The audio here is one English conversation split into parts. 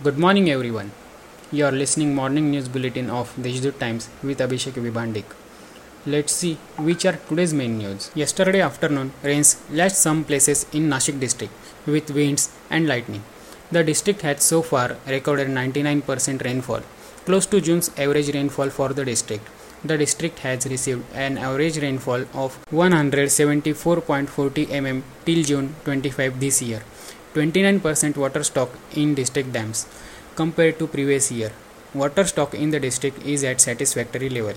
Good morning, everyone. You are listening morning news bulletin of Deshdoot Times with Abhishek Vibhandik. Let's see which are today's main news. Yesterday afternoon, rains lashed some places in Nashik district with winds and lightning. The district had so far recorded 99% rainfall, close to June's average rainfall for the district. The district has received an average rainfall of 174.40 mm till June 25 this year. 29% water stock in district dams compared to previous year. Water stock in the district is at satisfactory level.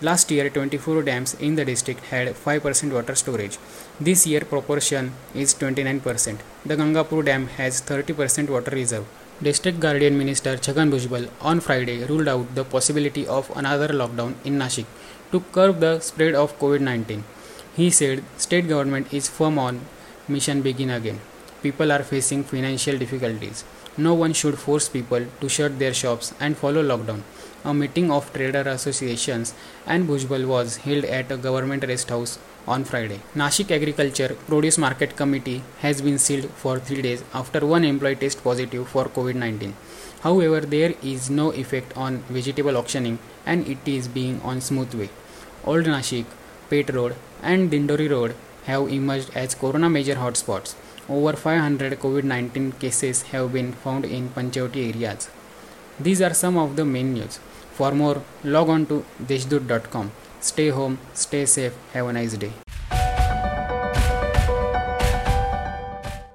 Last year 24 dams in the district had 5% water storage. This year proportion is 29%. The Gangapur dam has 30% water reserve. District Guardian Minister Chhagan Bhujbal on Friday ruled out the possibility of another lockdown in Nashik to curb the spread of COVID-19. He said state government is firm on mission begin again people are facing financial difficulties. No one should force people to shut their shops and follow lockdown. A meeting of trader associations and Bhujbal was held at a government rest house on Friday. Nashik Agriculture Produce Market Committee has been sealed for three days after one employee tested positive for COVID 19. However, there is no effect on vegetable auctioning and it is being on smooth way. Old Nashik, Peth Road, and Dindori Road have emerged as corona major hotspots. Over 500 COVID 19 cases have been found in Panchavati areas. These are some of the main news. For more, log on to deshdoot.com. Stay home, stay safe, have a nice day.